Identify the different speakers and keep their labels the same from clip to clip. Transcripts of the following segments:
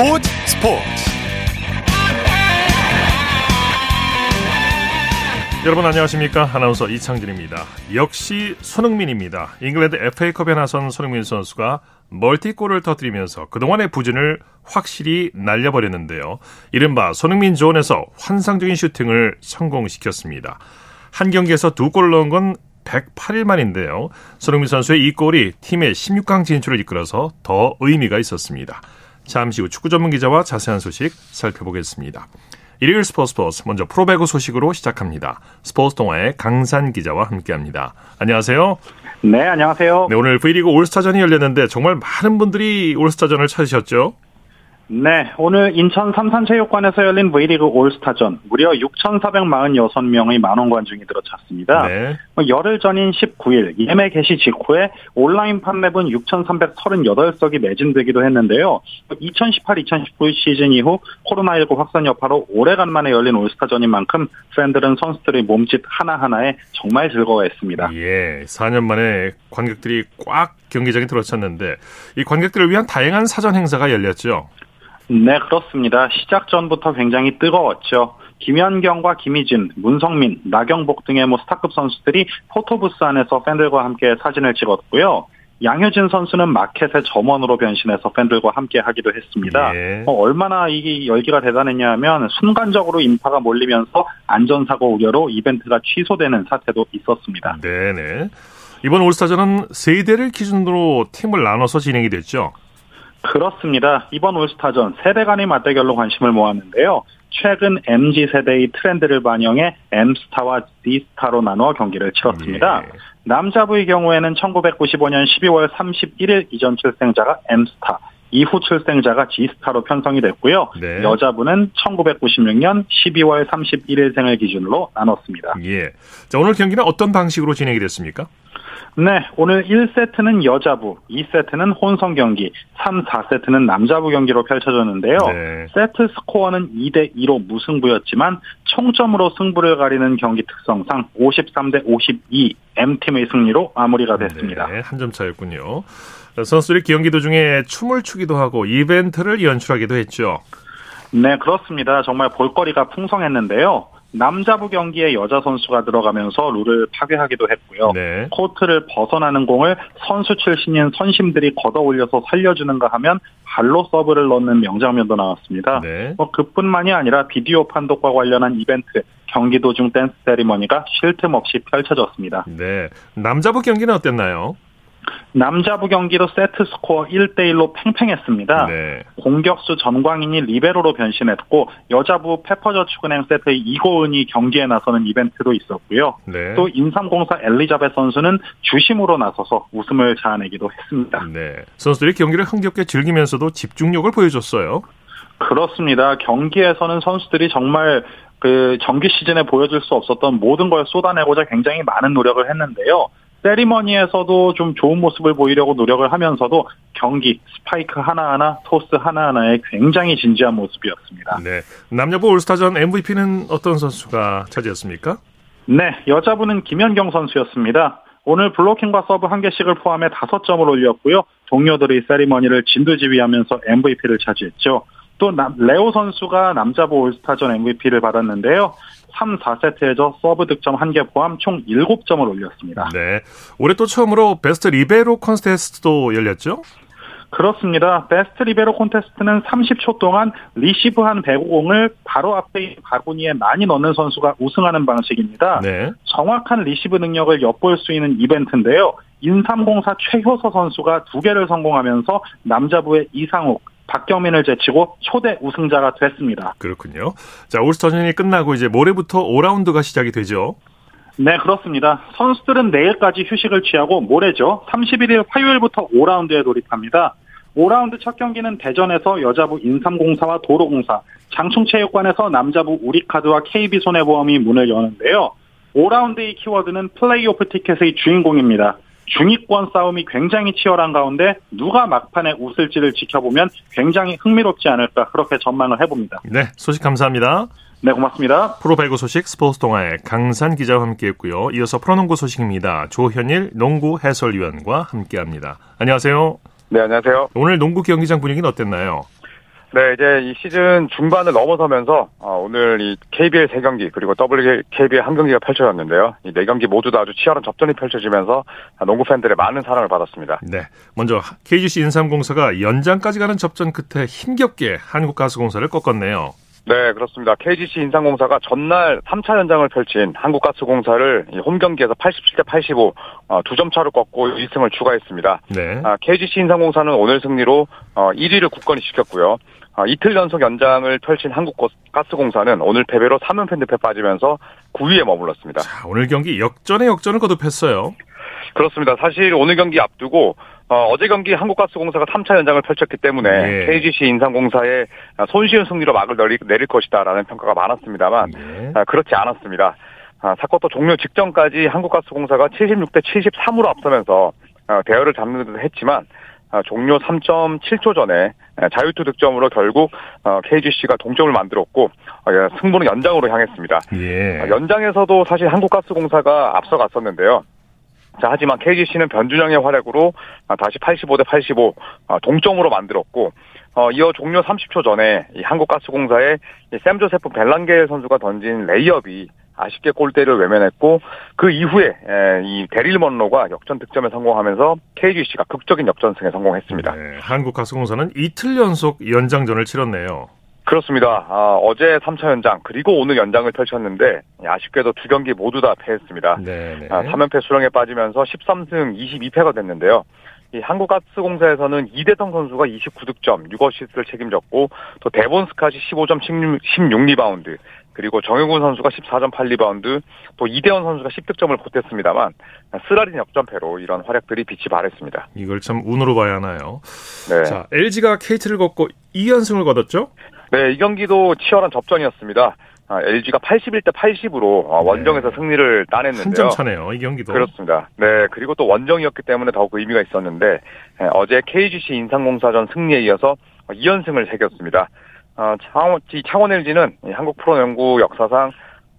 Speaker 1: 스포츠 스포츠. 여러분 안녕하십니까? 아나운서 이창진입니다. 역시 손흥민입니다. 잉글랜드 FA컵에 나선 손흥민 선수가 멀티골을 터뜨리면서 그동안의 부진을 확실히 날려버렸는데요. 이른바 손흥민 존에서 환상적인 슈팅을 성공시켰습니다. 한 경기에서 두 골을 넣은 건 108일 만인데요. 손흥민 선수의 이 골이 팀의 16강 진출을 이끌어서 더 의미가 있었습니다. 잠시 후 축구 전문 기자와 자세한 소식 살펴보겠습니다. 일요일 스포츠 스포츠 먼저 프로배구 소식으로 시작합니다. 스포츠 동아의 강산 기자와 함께합니다. 안녕하세요.
Speaker 2: 네, 안녕하세요.
Speaker 1: 네, 오늘 V리그 올스타전이 열렸는데 정말 많은 분들이 올스타전을 찾으셨죠?
Speaker 2: 네, 오늘 인천 삼산체육관에서 열린 V리그 올스타전 무려 6,446명의 만원 관중이 들어찼습니다. 네. 뭐 열흘 전인 19일 예매 개시 직후에 온라인 판매분 6,338석이 매진되기도 했는데요. 2018-2019 시즌 이후 코로나19 확산 여파로 오래간만에 열린 올스타전인 만큼 팬들은 선수들의 몸짓 하나하나에 정말 즐거워했습니다.
Speaker 1: 예, 4년 만에 관객들이 꽉 경기장에 들어찼는데 이 관객들을 위한 다양한 사전 행사가 열렸죠.
Speaker 2: 네, 그렇습니다. 시작 전부터 굉장히 뜨거웠죠. 김연경과 김희진, 문성민, 나경복 등의 뭐 스타급 선수들이 포토부스 안에서 팬들과 함께 사진을 찍었고요. 양효진 선수는 마켓의 점원으로 변신해서 팬들과 함께 하기도 했습니다. 예. 어, 얼마나 이게 열기가 대단했냐 하면 순간적으로 인파가 몰리면서 안전사고 우려로 이벤트가 취소되는 사태도 있었습니다.
Speaker 1: 네네. 이번 올스타전은 세대를 기준으로 팀을 나눠서 진행이 됐죠?
Speaker 2: 그렇습니다. 이번 올스타전 세대 간의 맞대결로 관심을 모았는데요. 최근 MZ 세대의 트렌드를 반영해 M스타와 D스타로 나누어 경기를 치렀습니다. 예. 남자부의 경우에는 1995년 12월 31일 이전 출생자가 M스타, 이후 출생자가 G스타로 편성이 됐고요. 네. 여자부는 1996년 12월 31일생을 기준으로 나눴습니다.
Speaker 1: 예. 자, 오늘 경기는 어떤 방식으로 진행이 됐습니까?
Speaker 2: 네, 오늘 1세트는 여자부, 2세트는 혼성 경기, 3, 4세트는 남자부 경기로 펼쳐졌는데요. 네. 세트 스코어는 2대 2로 무승부였지만 총점으로 승부를 가리는 경기 특성상 53대 52 M팀의 승리로 마무리가 됐습니다.
Speaker 1: 네, 한 점 차였군요. 선수들이 경기 도중에 춤을 추기도 하고 이벤트를 연출하기도 했죠.
Speaker 2: 네, 그렇습니다. 정말 볼거리가 풍성했는데요. 남자부 경기에 여자 선수가 들어가면서 룰을 파괴하기도 했고요. 네. 코트를 벗어나는 공을 선수 출신인 선심들이 걷어 올려서 살려주는가 하면 발로 서브를 넣는 명장면도 나왔습니다. 네. 뭐 그뿐만이 아니라 비디오 판독과 관련한 이벤트, 경기 도중 댄스 세리머니가 쉴 틈 없이 펼쳐졌습니다.
Speaker 1: 네. 남자부 경기는 어땠나요?
Speaker 2: 남자부 경기도 세트 스코어 1대1로 팽팽했습니다. 네. 공격수 전광인이 리베로로 변신했고 여자부 페퍼저축은행 세트의 이고은이 경기에 나서는 이벤트도 있었고요. 네. 또 인삼공사 엘리자벳 선수는 주심으로 나서서 웃음을 자아내기도 했습니다.
Speaker 1: 네. 선수들이 경기를 흥겹게 즐기면서도 집중력을 보여줬어요.
Speaker 2: 그렇습니다. 경기에서는 선수들이 정말 그 정규 시즌에 보여줄 수 없었던 모든 걸 쏟아내고자 굉장히 많은 노력을 했는데요. 세리머니에서도 좀 좋은 모습을 보이려고 노력을 하면서도 경기 스파이크 하나하나 토스 하나하나에 굉장히 진지한 모습이었습니다.
Speaker 1: 네. 남녀부 올스타전 MVP는 어떤 선수가 차지했습니까?
Speaker 2: 네, 여자부는 김연경 선수였습니다. 오늘 블로킹과 서브 한 개씩을 포함해 5점을 올렸고요. 동료들의 세리머니를 진두지휘하면서 MVP를 차지했죠. 또 레오 선수가 남자부 올스타전 MVP를 받았는데요. 3, 4세트에서 서브 득점 1개 포함 총 7점을 올렸습니다.
Speaker 1: 네. 올해 또 처음으로 베스트 리베로 콘테스트도 열렸죠?
Speaker 2: 그렇습니다. 베스트 리베로 콘테스트는 30초 동안 리시브한 배구공을 바로 앞에 있는 바구니에 많이 넣는 선수가 우승하는 방식입니다. 네. 정확한 리시브 능력을 엿볼 수 있는 이벤트인데요. 인삼공사 최효서 선수가 두 개를 성공하면서 남자부의 이상욱, 박경민을 제치고 초대 우승자가 됐습니다.
Speaker 1: 그렇군요. 자, 올스타전이 끝나고 이제 모레부터 5라운드가 시작이 되죠.
Speaker 2: 네, 그렇습니다. 선수들은 내일까지 휴식을 취하고 모레죠. 31일 화요일부터 5라운드에 돌입합니다. 5라운드 첫 경기는 대전에서 여자부 인삼공사와 도로공사, 장충체육관에서 남자부 우리카드와 KB손해보험이 문을 여는데요. 5라운드의 키워드는 플레이오프 티켓의 주인공입니다. 중위권 싸움이 굉장히 치열한 가운데 누가 막판에 웃을지를 지켜보면 굉장히 흥미롭지 않을까 그렇게 전망을 해봅니다.
Speaker 1: 네, 소식 감사합니다.
Speaker 2: 네, 고맙습니다.
Speaker 1: 프로배구 소식 스포츠 동아의 강산 기자와 함께했고요. 이어서 프로농구 소식입니다. 조현일 농구 해설위원과 함께합니다. 안녕하세요.
Speaker 3: 네, 안녕하세요.
Speaker 1: 오늘 농구 경기장 분위기는 어땠나요?
Speaker 3: 네, 이제 이 시즌 중반을 넘어서면서 어, 오늘 이 KBL 3경기 그리고 WKBL 한 경기가 펼쳐졌는데요. 이네 경기 모두 다 아주 치열한 접전이 펼쳐지면서 농구 팬들의 많은 사랑을 받았습니다.
Speaker 1: 네, 먼저 KGC 인삼공사가 연장까지 가는 접전 끝에 힘겹게 한국가스공사를 꺾었네요.
Speaker 3: 네, 그렇습니다. KGC 인삼공사가 전날 3차 연장을 펼친 한국가스공사를 홈 경기에서 87대 85 어, 2점 차로 꺾고 1승을 추가했습니다.
Speaker 1: 네.
Speaker 3: 아, KGC 인삼공사는 오늘 승리로 어, 1위를 굳건히 지켰고요. 어, 이틀 연속 연장을 펼친 한국가스공사는 오늘 패배로 3연패 늪에 빠지면서 9위에 머물렀습니다.
Speaker 1: 자, 오늘 경기 역전의 역전을 거듭했어요.
Speaker 3: 그렇습니다. 사실 오늘 경기 앞두고 어, 제 경기 한국가스공사가 3차 연장을 펼쳤기 때문에
Speaker 1: 예.
Speaker 3: KGC 인삼공사의 손쉬운 승리로 막을 내릴, 것이다라는 평가가 많았습니다만
Speaker 1: 예.
Speaker 3: 아, 그렇지 않았습니다. 아, 사쿼터 종료 직전까지 한국가스공사가 76대 73으로 앞서면서 어, 대열을 잡는 듯 했지만 아, 종료 3.7초 전에 자유투 득점으로 결국 어, KGC가 동점을 만들었고 어, 예, 승부는 연장으로 향했습니다.
Speaker 1: 예.
Speaker 3: 아, 연장에서도 사실 한국가스공사가 앞서갔었는데요. 자, 하지만 KGC는 변준형의 활약으로 아, 다시 85 대 85 아, 동점으로 만들었고 어, 이어 종료 30초 전에 이 한국가스공사의 이 샘조세프 벨랑게 선수가 던진 레이업이 아쉽게 골대를 외면했고 그 이후에 에, 이 데릴 먼로가 역전 득점에 성공하면서 KGC가 극적인 역전승에 성공했습니다.
Speaker 1: 네, 한국 가스공사는 이틀 연속 연장전을 치렀네요.
Speaker 3: 그렇습니다. 아, 어제 3차 연장 그리고 오늘 연장을 펼쳤는데 아쉽게도 두 경기 모두 다 패했습니다.
Speaker 1: 네, 네.
Speaker 3: 아, 3연패 수렁에 빠지면서 13승 22패가 됐는데요. 이 한국가스공사에서는 이대성 선수가 29득점, 6어시스트를 책임졌고 또 데본 스캇이 15점 16, 리바운드 그리고 정효근 선수가 14점 8리바운드 또 이대헌 선수가 10득점을 보탰습니다만 쓰라린 역전패로 이런 활약들이 빛이 발했습니다.
Speaker 1: 이걸 참 운으로 봐야 하나요?
Speaker 3: 네.
Speaker 1: 자, LG가 KT를 꺾고 2연승을 거뒀죠?
Speaker 3: 네, 이 경기도 치열한 접전이었습니다. 아, LG가 81대 80으로 어, 원정에서 승리를 따냈는데요.
Speaker 1: 한 점 차네요, 이 경기도.
Speaker 3: 그렇습니다. 네, 그리고 또 원정이었기 때문에 더욱 의미가 있었는데 에, 어제 KGC 인삼공사전 승리에 이어서 2연승을 새겼습니다. 어, 창원, 이 창원 LG는 이 한국 프로농구 역사상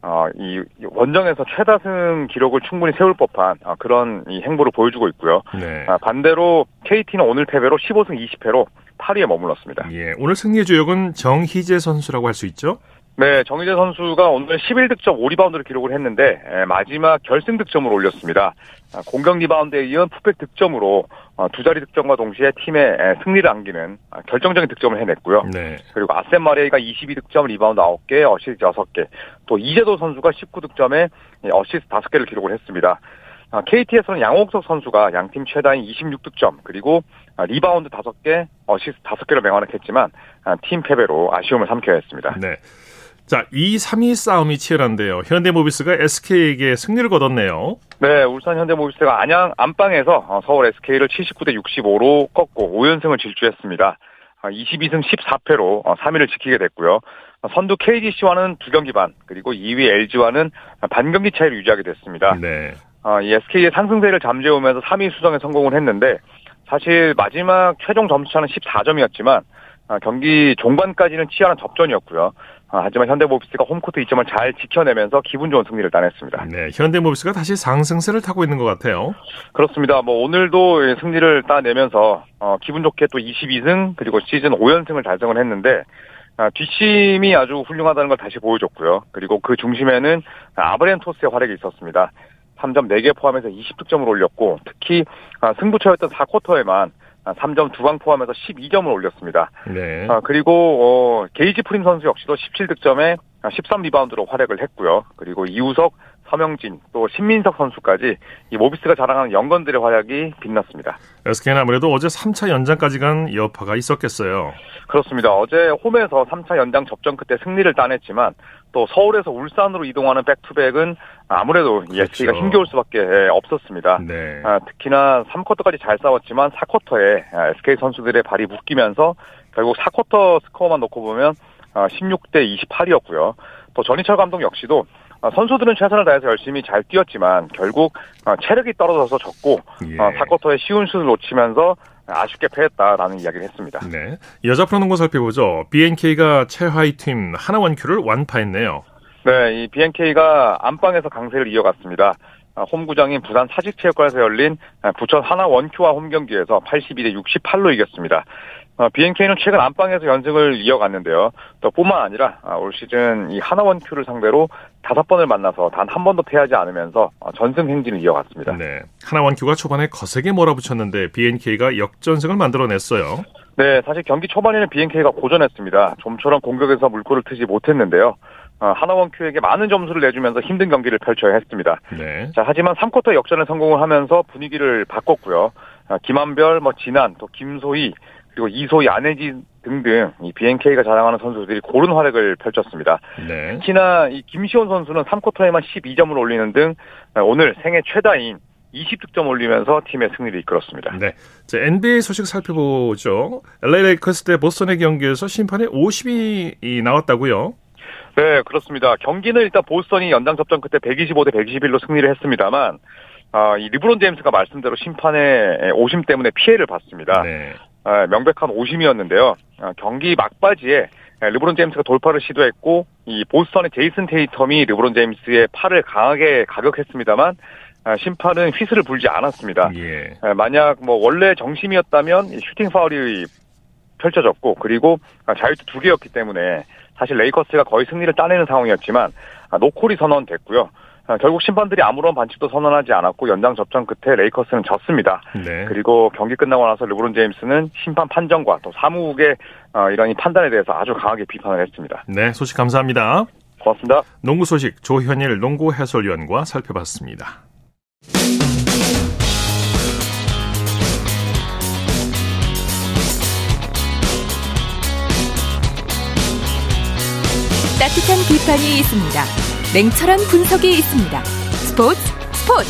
Speaker 3: 어, 이 원정에서 최다승 기록을 충분히 세울 법한 어, 그런 이 행보를 보여주고 있고요.
Speaker 1: 네.
Speaker 3: 아, 반대로 KT는 오늘 패배로 15승 20패로 8위에 머물렀습니다.
Speaker 1: 예, 오늘 승리의 주역은 정희재 선수라고 할 수 있죠?
Speaker 3: 네, 정희재 선수가 오늘 11득점 5리바운드를 기록을 했는데 에, 마지막 결승 득점을 올렸습니다. 아, 공격 리바운드에 이은 putback 득점으로 어, 두 자리 득점과 동시에 팀의 에, 승리를 안기는 아, 결정적인 득점을 해냈고요.
Speaker 1: 네.
Speaker 3: 그리고 아셈 마레이가 22득점, 리바운드 9개, 어시스트 6개, 또 이재도 선수가 19득점에 어시스트 5개를 기록을 했습니다. 아, KT에서는 양홍석 선수가 양팀 최다인 26득점, 그리고 아, 리바운드 5개, 어시스트 5개를 맹활약했지만 아, 팀 패배로 아쉬움을 삼켜야 했습니다.
Speaker 1: 네. 자, 2, 3위 싸움이 치열한데요. 현대모비스가 SK에게 승리를 거뒀네요.
Speaker 3: 네, 울산 현대모비스가 안양 안방에서 어, 서울 SK를 79대 65로 꺾고 5연승을 질주했습니다. 22승 14패로 3위를 지키게 됐고요. 어, 선두 KGC와는 두 경기 반, 그리고 2위 LG와는 반 경기 차이를 유지하게 됐습니다.
Speaker 1: 네.
Speaker 3: 어, 이 SK의 상승세를 잠재우면서 3위 수정에 성공을 했는데 사실 마지막 최종 점수차는 14점이었지만 어, 경기 종반까지는 치열한 접전이었고요. 어, 하지만 현대모비스가 홈코트 2점을 잘 지켜내면서 기분 좋은 승리를 따냈습니다.
Speaker 1: 네, 현대모비스가 다시 상승세를 타고 있는 것 같아요.
Speaker 3: 그렇습니다. 뭐 오늘도 승리를 따내면서 어, 기분 좋게 또 22승 그리고 시즌 5연승을 달성을 했는데 아, 뒷심이 아주 훌륭하다는 걸 다시 보여줬고요. 그리고 그 중심에는 아브렌토스의 활약이 있었습니다. 3점 4개 포함해서 20득점을 올렸고 특히 아, 승부처였던 4쿼터에만 3점 두방 포함해서 12점을 올렸습니다.
Speaker 1: 네.
Speaker 3: 아, 그리고 어, 게이지 프림 선수 역시도 17득점에 13리바운드로 활약을 했고요. 그리고 이우석, 서명진, 또 신민석 선수까지 이 모비스가 자랑하는 영건들의 활약이 빛났습니다.
Speaker 1: SK는 아무래도 어제 3차 연장까지 간 여파가 있었겠어요.
Speaker 3: 그렇습니다. 어제 홈에서 3차 연장 접전 끝에 승리를 따냈지만 또 서울에서 울산으로 이동하는 back-to-back은 아무래도 이
Speaker 1: 그렇죠.
Speaker 3: SK가 힘겨울 수밖에 없었습니다.
Speaker 1: 네.
Speaker 3: 아, 특히나 3쿼터까지 잘 싸웠지만 4쿼터에 SK 선수들의 발이 묶이면서 결국 4쿼터 스코어만 놓고 보면 16대 28이었고요. 또 전희철 감독 역시도 아, 선수들은 최선을 다해서 열심히 잘 뛰었지만 결국 아, 체력이 떨어져서 졌고
Speaker 1: 예.
Speaker 3: 4쿼터에 쉬운 슛을 놓치면서 아쉽게 패했다라는 이야기를 했습니다.
Speaker 1: 네. 여자 프로농구 살펴보죠. BNK가 최하위 팀 하나원큐를 완파했네요.
Speaker 3: 네, 이 BNK가 안방에서 강세를 이어갔습니다. 아, 홈구장인 부산 사직체육관에서 열린 아, 부천 하나 원큐와 홈 경기에서 82대 68로 이겼습니다. 어, BNK는 최근 안방에서 연승을 이어갔는데요. 또 뿐만 아니라 아, 올 시즌 이 하나원 큐를 상대로 다섯 번을 만나서 단 한 번도 패하지 않으면서 어, 전승 행진을 이어갔습니다.
Speaker 1: 네. 하나원 큐가 초반에 거세게 몰아붙였는데 BNK가 역전승을 만들어냈어요.
Speaker 3: 네, 사실 경기 초반에는 BNK가 고전했습니다. 좀처럼 공격에서 물꼬를 트지 못했는데요. 어, 하나원 큐에게 많은 점수를 내주면서 힘든 경기를 펼쳐야 했습니다.
Speaker 1: 네.
Speaker 3: 자, 하지만 3쿼터 역전에 성공을 하면서 분위기를 바꿨고요. 어, 김한별, 뭐 진한, 또 김소희, 그리고 이소희, 안혜지 등등 이 BNK가 자랑하는 선수들이 고른 활약을 펼쳤습니다.
Speaker 1: 네.
Speaker 3: 특히나 이 김시원 선수는 3쿼터에만 12점을 올리는 등 어, 오늘 생애 최다인 20득점 올리면서 팀의 승리를 이끌었습니다.
Speaker 1: 네. 자, NBA 소식 살펴보죠. LA 레이커스 대 보스턴의 경기에서 심판에 오심이 나왔다고요?
Speaker 3: 네, 그렇습니다. 경기는 일단 보스턴이 연장 접전 끝에 125 대 121로 승리를 했습니다만 아, 이 르브론 제임스가 말씀대로 심판의 오심 때문에 피해를 봤습니다.
Speaker 1: 네.
Speaker 3: 아, 명백한 오심이었는데요. 아, 경기 막바지에 르브론 제임스가 돌파를 시도했고 이 보스턴의 제이슨 테이텀이 르브론 제임스의 팔을 강하게 가격했습니다만 아, 심판은 휘슬을 불지 않았습니다.
Speaker 1: 예.
Speaker 3: 아, 만약 뭐 원래 정심이었다면 이 슈팅 파울이 펼쳐졌고 그리고 아, 자유투 두 개였기 때문에 사실 레이커스가 거의 승리를 따내는 상황이었지만 아, no call이 선언됐고요. 아, 결국 심판들이 아무런 반칙도 선언하지 않았고 연장 접전 끝에 레이커스는 졌습니다.
Speaker 1: 네.
Speaker 3: 그리고 경기 끝나고 나서 르브론 제임스는 심판 판정과 또 사무국의 어, 이런 이 판단에 대해서 아주 강하게 비판을 했습니다.
Speaker 1: 네, 소식 감사합니다.
Speaker 3: 고맙습니다.
Speaker 1: 농구 소식 조현일 농구 해설위원과 살펴봤습니다.
Speaker 4: 따뜻한 비판이 있습니다. 냉철한 분석이 있습니다. 스포츠 스포츠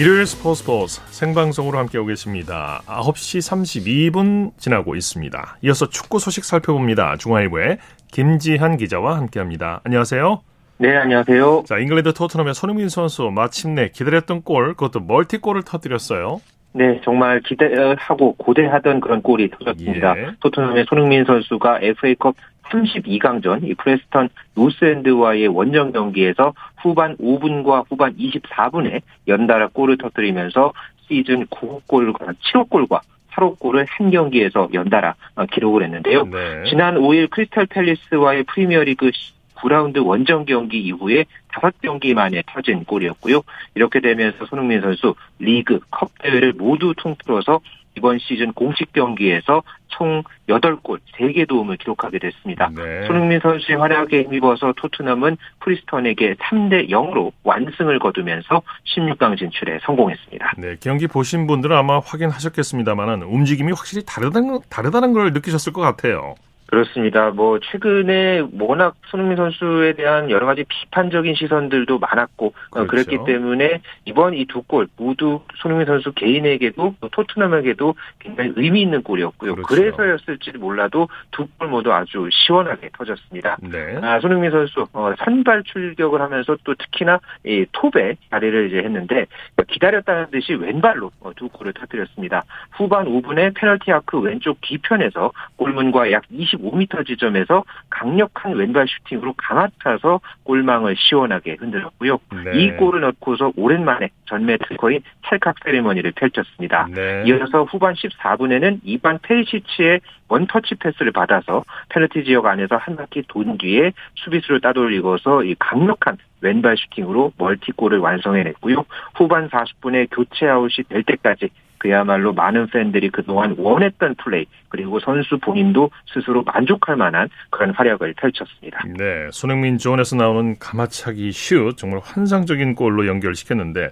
Speaker 1: 일요일 스포츠 스포츠 생방송으로 함께하고 계십니다. 9시 32분 지나고 있습니다. 이어서 축구 소식 살펴봅니다. 중앙일보의 김지한 기자와 함께합니다. 안녕하세요.
Speaker 5: 네, 안녕하세요.
Speaker 1: 자, 잉글랜드 토트넘의 손흥민 선수 마침내 기다렸던 골, 그것도 멀티골을 터뜨렸어요.
Speaker 5: 네, 정말 기대하고 고대하던 그런 골이 터졌습니다.
Speaker 1: 예.
Speaker 5: 토트넘의 손흥민 선수가 FA컵 32강전 이 프레스턴 노스엔드와의 원정 경기에서 후반 5분과 후반 24분에 연달아 골을 터뜨리면서 시즌 9호 골과 7호 골과 8호 골을 한 경기에서 연달아 어, 기록을 했는데요.
Speaker 1: 네.
Speaker 5: 지난 5일 크리스탈 팰리스와의 프리미어리그 9라운드 원정 경기 이후에 다섯 경기 만에 터진 골이었고요. 이렇게 되면서 손흥민 선수 리그, 컵 대회를 모두 통틀어서 이번 시즌 공식 경기에서 총 8골, 3개 도움을 기록하게 됐습니다.
Speaker 1: 네.
Speaker 5: 손흥민 선수의 활약에 힘입어서 토트넘은 프리스턴에게 3대 0으로 완승을 거두면서 16강 진출에 성공했습니다.
Speaker 1: 네, 경기 보신 분들은 아마 확인하셨겠습니다만은 움직임이 확실히 다르다는, 다르다는 걸 느끼셨을 것 같아요.
Speaker 5: 그렇습니다. 뭐 최근에 워낙 손흥민 선수에 대한 여러 가지 비판적인 시선들도 많았고 어,
Speaker 1: 그렇죠.
Speaker 5: 그랬기 때문에 이번 이 두 골 모두 손흥민 선수 개인에게도 또 토트넘에게도 굉장히 의미 있는 골이었고요.
Speaker 1: 그렇죠.
Speaker 5: 그래서였을지 몰라도 두 골 모두 아주 시원하게 터졌습니다.
Speaker 1: 네.
Speaker 5: 아, 손흥민 선수 어, 선발 출격을 하면서 또 특히나 이 톱에 자리를 이제 했는데 기다렸다는 듯이 왼발로 어, 두 골을 터뜨렸습니다. 후반 5분에 페널티 아크 왼쪽 뒤편에서 골문과 약 25m 지점에서 강력한 왼발 슈팅으로 감아차서 골망을 시원하게 흔들었고요.
Speaker 1: 네.
Speaker 5: 이 골을 넣고서 오랜만에 전매 특허인 찰칵 세리머니를 펼쳤습니다.
Speaker 1: 네.
Speaker 5: 이어서 후반 14분에는 이반 페리시치의 원터치 패스를 받아서 페널티 지역 안에서 한 바퀴 돈 뒤에 수비수를 따돌리고서 이 강력한 왼발 슈팅으로 멀티골을 완성해냈고요. 후반 40분에 교체 아웃이 될 때까지 그야말로 많은 팬들이 그동안 원했던 플레이 그리고 선수 본인도 스스로 만족할 만한 그런 활약을 펼쳤습니다.
Speaker 1: 네, 손흥민 존에서 나오는 가마차기 슛 정말 환상적인 골로 연결시켰는데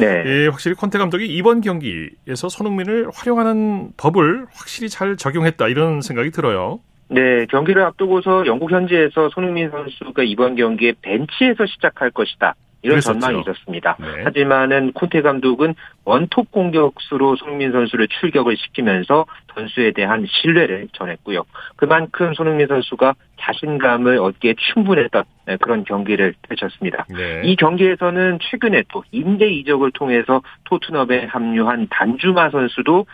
Speaker 5: 네.
Speaker 1: 예, 확실히 콘테 감독이 이번 경기에서 손흥민을 활용하는 법을 확실히 잘 적용했다 이런 생각이 들어요.
Speaker 5: 네, 경기를 앞두고서 영국 현지에서 손흥민 선수가 이번 경기에 벤치에서 시작할 것이다. 이런
Speaker 1: 그랬었죠.
Speaker 5: 전망이 있었습니다.
Speaker 1: 네.
Speaker 5: 하지만은 콘테 감독은 원톱 공격수로 손흥민 선수를 출격을 시키면서 선수에 대한 신뢰를 전했고요. 그만큼 손흥민 선수가 자신감을 얻기에 충분했던 네, 그런 경기를 펼쳤습니다.
Speaker 1: 네.
Speaker 5: 이 경기에서는 최근에 또 임대 이적을 통해서 토트넘에 합류한 단주마 선수도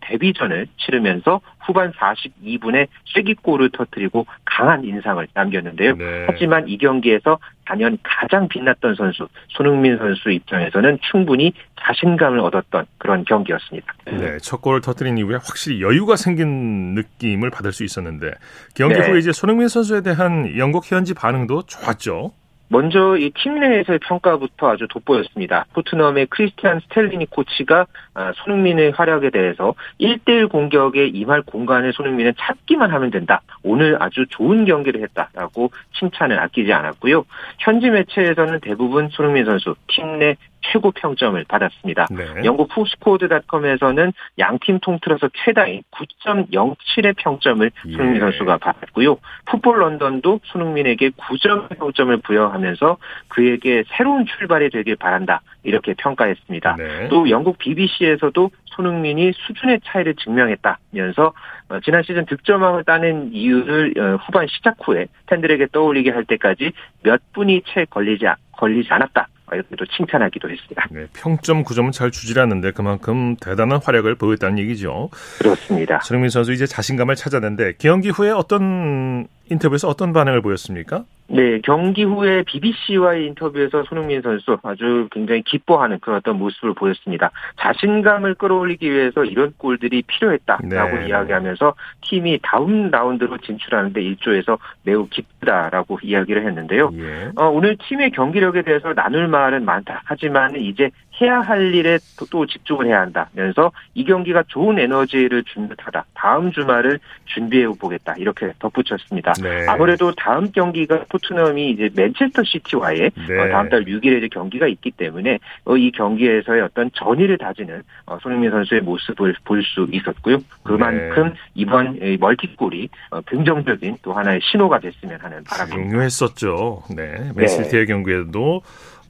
Speaker 5: 데뷔전을 치르면서 후반 42분에 쐐기골을 터뜨리고 강한 인상을 남겼는데요.
Speaker 1: 네.
Speaker 5: 하지만 이 경기에서 단연 가장 빛났던 선수 손흥민 선수 입장에서는 충분히 자신감을 얻었던 그런 경기였습니다.
Speaker 1: 네, 첫 골을 터뜨린 이후에 확실히 여유가 생긴 느낌을 받을 수 있었는데 경기
Speaker 5: 네.
Speaker 1: 후에 이제 손흥민 선수에 대한 영국 현지 반응도 좋았죠.
Speaker 5: 먼저 이 팀 내에서의 평가부터 아주 돋보였습니다. 토트넘의 크리스티안 스텔리니 코치가 아, 손흥민의 활약에 대해서 1대1 공격에 임할 공간을 손흥민은 찾기만 하면 된다. 오늘 아주 좋은 경기를 했다라고 칭찬을 아끼지 않았고요. 현지 매체에서는 대부분 손흥민 선수 팀 내 최고 평점을 받았습니다.
Speaker 1: 네.
Speaker 5: 영국 푸스코드닷컴에서는 양팀 통틀어서 최다인 9.07의 평점을
Speaker 1: 예.
Speaker 5: 손흥민 선수가 받았고요. 풋볼 런던도 손흥민에게 9점의 평점을 부여하면서 그에게 새로운 출발이 되길 바란다. 이렇게 평가했습니다.
Speaker 1: 네.
Speaker 5: 또 영국 BBC에서도 손흥민이 수준의 차이를 증명했다면서 어, 지난 시즌 득점왕을 따낸 이유를 어, 후반 시작 후에 팬들에게 떠올리게 할 때까지 몇 분이 채 걸리지 아- 걸리지 않았다. 어, 이렇게 또 칭찬하기도 했습니다.
Speaker 1: 네, 평점 9점은 잘 주질 않는데 그만큼 대단한 활약을 보였다는 얘기죠.
Speaker 5: 그렇습니다.
Speaker 1: 손흥민 선수 이제 자신감을 찾았는데 경기 후에 어떤 인터뷰에서 어떤 반응을 보였습니까?
Speaker 5: 네, 경기 후에 BBC와의 인터뷰에서 손흥민 선수 아주 굉장히 기뻐하는 그런 어떤 모습을 보였습니다. 자신감을 끌어올리기 위해서 이런 골들이 필요했다라고
Speaker 1: 네.
Speaker 5: 이야기하면서 팀이 다음 라운드로 진출하는데 일조에서 매우 기쁘다라고 이야기를 했는데요.
Speaker 1: 예.
Speaker 5: 어, 오늘 팀의 경기력에 대해서 나눌 말은 많다. 하지만 이제 해야 할 일에 또, 또 집중을 해야 한다면서 이 경기가 좋은 에너지를 준 듯하다. 다음 주말을 준비해 보겠다. 이렇게 덧붙였습니다.
Speaker 1: 네.
Speaker 5: 아무래도 다음 경기가 토트넘이 이제 맨체스터 시티와의
Speaker 1: 네.
Speaker 5: 어, 다음 달 6일에 이제 경기가 있기 때문에 어, 이 경기에서의 어떤 전의를 다지는 어, 손흥민 선수의 모습을 볼 수 있었고요. 그만큼
Speaker 1: 네.
Speaker 5: 이번 이 멀티골이 어, 긍정적인 또 하나의 신호가 됐으면 하는 바람입니다.
Speaker 1: 중요했었죠. 네. 맨시티의 경기에도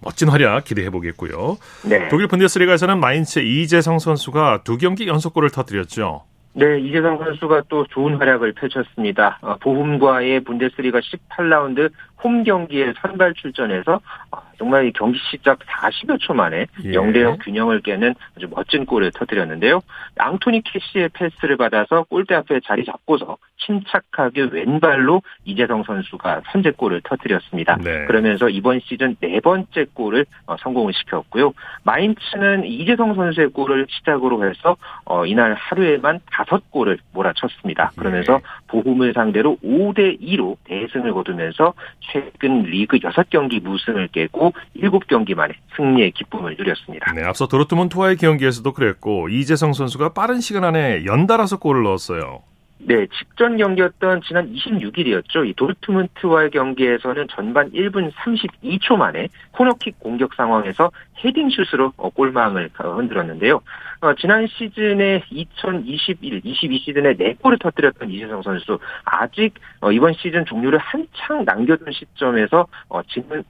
Speaker 1: 멋진 활약 기대해 보겠고요.
Speaker 5: 네.
Speaker 1: 독일 분데스리가에서는 마인츠 이재성 선수가 두 경기 연속골을 터뜨렸죠.
Speaker 5: 네, 이재성 선수가 또 좋은 활약을 펼쳤습니다. 어, 보훔과의 분데스리가 18라운드 홈 경기에 선발 출전해서 어, 정말 이 경기 시작 40여 초 만에
Speaker 1: 예.
Speaker 5: 0대0 균형을 깨는 아주 멋진 골을 터뜨렸는데요. 앙토니 캐시의 패스를 받아서 골대 앞에 자리 잡고서 침착하게 왼발로 이재성 선수가 선제골을 터뜨렸습니다.
Speaker 1: 네.
Speaker 5: 그러면서 이번 시즌 네 번째 골을 어, 성공을 시켰고요. 마인츠는 이재성 선수의 골을 시작으로 해서 어, 이날 하루에만 다섯 골을 몰아쳤습니다. 그러면서
Speaker 1: 네.
Speaker 5: 보훔을 상대로 5대 2로 대승을 거두면서 최근 리그 6경기 무승을 깨고 7경기 만에 승리의 기쁨을 누렸습니다.
Speaker 1: 네, 앞서 도르트문트와의 경기에서도 그랬고 이재성 선수가 빠른 시간 안에 연달아서 골을 넣었어요.
Speaker 5: 네, 직전 경기였던 지난 26일이었죠. 이 도르트문트와의 경기에서는 전반 1분 32초 만에 코너킥 공격 상황에서 헤딩슛으로 어, 골망을 어, 흔들었는데요. 어, 지난 시즌에 2021, 22 시즌에 4골을 터뜨렸던 이재성 선수 아직 어, 이번 시즌 종료를 한창 남겨둔 시점에서 어,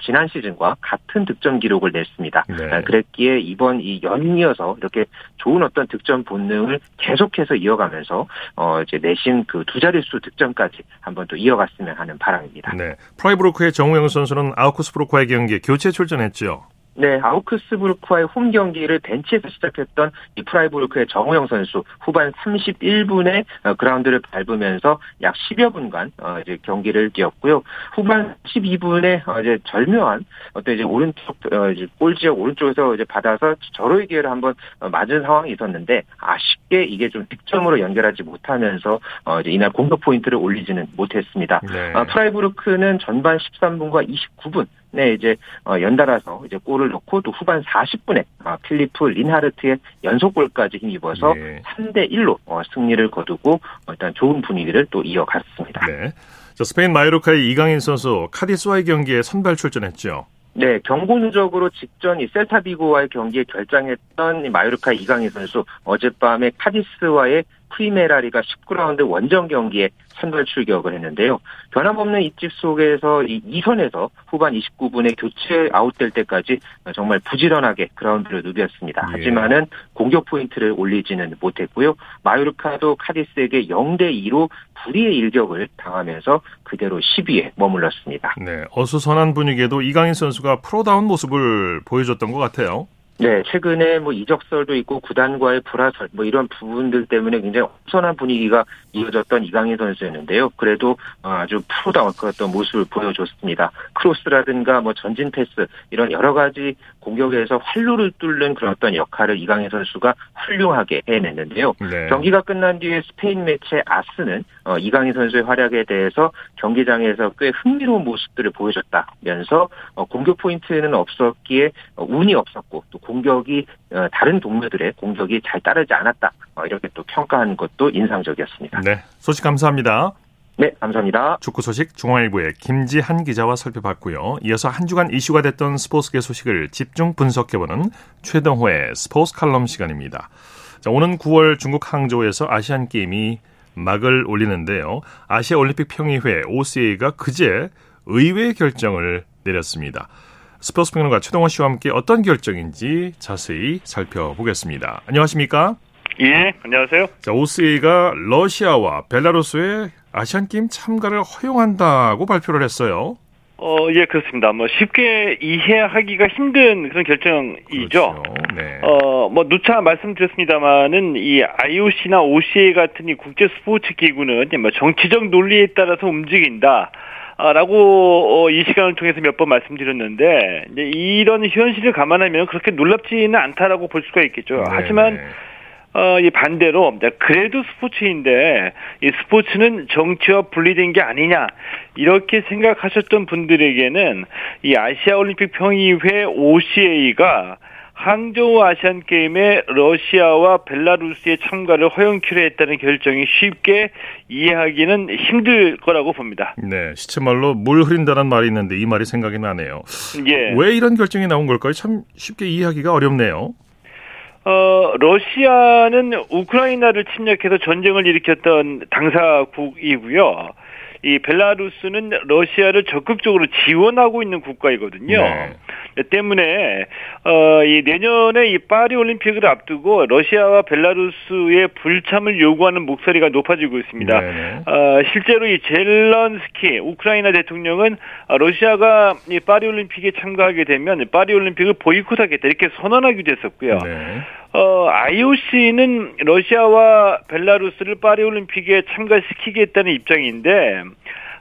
Speaker 5: 지난, 시즌과 같은 득점 기록을 냈습니다.
Speaker 1: 네.
Speaker 5: 아, 그랬기에 이번 이 연이어서 이렇게 좋은 어떤 득점 본능을 계속해서 이어가면서 어 이제 내신 그두 자릿수 득점까지 한번 또 이어갔으면 하는 바람입니다.
Speaker 1: 네. 프라이브루크의 정우영 선수는 아우크스부르크와의 경기에 교체 출전했죠.
Speaker 5: 네, 아우크스부르크와의 홈 경기를 벤치에서 시작했던 이 프라이부르크의 정우영 선수 후반 31분에 어, 그라운드를 밟으면서 약 10여 분간 어, 이제 경기를 뛰었고요. 후반 12분에 어, 이제 절묘한 어떤 이제 오른쪽 어, 이제 골 지역 오른쪽에서 이제 받아서 절호의 기회를 한번 어, 맞은 상황이 있었는데 아쉽게 이게 좀 득점으로 연결하지 못하면서 어, 이제 이날 공격 포인트를 올리지는 못했습니다.
Speaker 1: 네.
Speaker 5: 아, 프라이부르크는 전반 13분과 29분 네, 이제 어, 연달아서 이제 골을 넣고 또 후반 40분에 아, 필리프 린하르트의 연속골까지 힘입어서
Speaker 1: 네.
Speaker 5: 3대 1로 어, 승리를 거두고 어, 일단 좋은 분위기를 또 이어갔습니다.
Speaker 1: 네. 자, 스페인 마요르카의 이강인 선수 카디스와의 경기에 선발 출전했죠.
Speaker 5: 네, 경고 누적으로 직전 이 셀타비고와의 경기에 결장했던 이 마요르카 이강인 선수 어젯밤에 카디스와의 프리메라리가 19라운드 원정 경기에 선발 출격을 했는데요. 변함없는 입지 속에서 이 2선에서 후반 29분에 교체 아웃될 때까지 정말 부지런하게 그라운드를 누볐습니다.
Speaker 1: 예.
Speaker 5: 하지만은 공격 포인트를 올리지는 못했고요. 마요르카도 카디스에게 0대 2로 불의의 일격을 당하면서 그대로 10위에 머물렀습니다.
Speaker 1: 네, 어수선한 분위기에도 이강인 선수가 프로다운 모습을 보여줬던 것 같아요.
Speaker 5: 네, 최근에 뭐 이적설도 있고 구단과의 불화설 뭐 이런 부분들 때문에 굉장히 어수선한 분위기가 이어졌던 이강인 선수였는데요. 그래도 어, 아주 프로다운 그 어떤 모습을 보여줬습니다. 크로스라든가 뭐 전진 패스 이런 여러 가지 공격에서 활로를 뚫는 그런 어떤 역할을 이강인 선수가 훌륭하게 해냈는데요.
Speaker 1: 네.
Speaker 5: 경기가 끝난 뒤에 스페인 매체 아스는 어, 이강인 선수의 활약에 대해서 경기장에서 꽤 흥미로운 모습들을 보여줬다면서 어, 공격 포인트는 없었기에 어, 운이 없었고 또 공격이 어, 다른 동료들의 공격이 잘 따르지 않았다 어, 이렇게 또 평가한 것도 인상적이었습니다.
Speaker 1: 네, 소식 감사합니다.
Speaker 5: 네, 감사합니다.
Speaker 1: 축구 소식 중앙일보의 김지한 기자와 살펴봤고요. 이어서 한 주간 이슈가 됐던 스포츠계 소식을 집중 분석해보는 최동호의 스포츠 칼럼 시간입니다. 자, 오는 9월 중국 항저우에서 아시안 게임이 막을 올리는데요. 아시아 올림픽 평의회 OCA가 그제 의외의 결정을 내렸습니다. 스포츠 평론가 최동호 씨와 함께 어떤 결정인지 자세히 살펴보겠습니다. 안녕하십니까?
Speaker 6: 예, 안녕하세요.
Speaker 1: 자, OCA가 러시아와 벨라루스의 아시안 게임 참가를 허용한다고 발표를 했어요.
Speaker 6: 어, 예, 그렇습니다. 뭐 쉽게 이해하기가 힘든 그런 결정이죠.
Speaker 1: 그렇죠. 네.
Speaker 6: 어, 뭐 누차 말씀드렸습니다만은 이 IOC나 OCA 같은 이 국제 스포츠 기구는 뭐 정치적 논리에 따라서 움직인다. 아, 라고, 어, 이 시간을 통해서 몇 번 말씀드렸는데, 이런 현실을 감안하면 그렇게 놀랍지는 않다라고 볼 수가 있겠죠.
Speaker 1: 네,
Speaker 6: 하지만,
Speaker 1: 네.
Speaker 6: 어, 이 반대로, 이제 그래도 스포츠인데, 이 스포츠는 정치와 분리된 게 아니냐, 이렇게 생각하셨던 분들에게는, 이 아시아 올림픽 평의회 OCA가 항저우 아시안 게임에 러시아와 벨라루스의 참가를 허용키로 했다는 결정이 쉽게 이해하기는 힘들 거라고 봅니다.
Speaker 1: 네, 시체말로 물 흐린다는 말이 있는데 이 말이 생각이 나네요.
Speaker 6: 예.
Speaker 1: 왜 이런 결정이 나온 걸까요? 참 쉽게 이해하기가 어렵네요.
Speaker 6: 어, 러시아는 우크라이나를 침략해서 전쟁을 일으켰던 당사국이고요. 이 벨라루스는 러시아를 적극적으로 지원하고 있는 국가이거든요.
Speaker 1: 네.
Speaker 6: 때문에 어, 이 내년에 이 파리 올림픽을 앞두고 러시아와 벨라루스의 불참을 요구하는 목소리가 높아지고 있습니다.
Speaker 1: 네네.
Speaker 6: 어, 실제로 이 젤런스키 우크라이나 대통령은 아, 러시아가 이 파리 올림픽에 참가하게 되면 파리 올림픽을 보이콧하겠다 이렇게 선언하기도 했었고요.
Speaker 1: 네.
Speaker 6: 어, IOC는 러시아와 벨라루스를 파리 올림픽에 참가시키겠다는 입장인데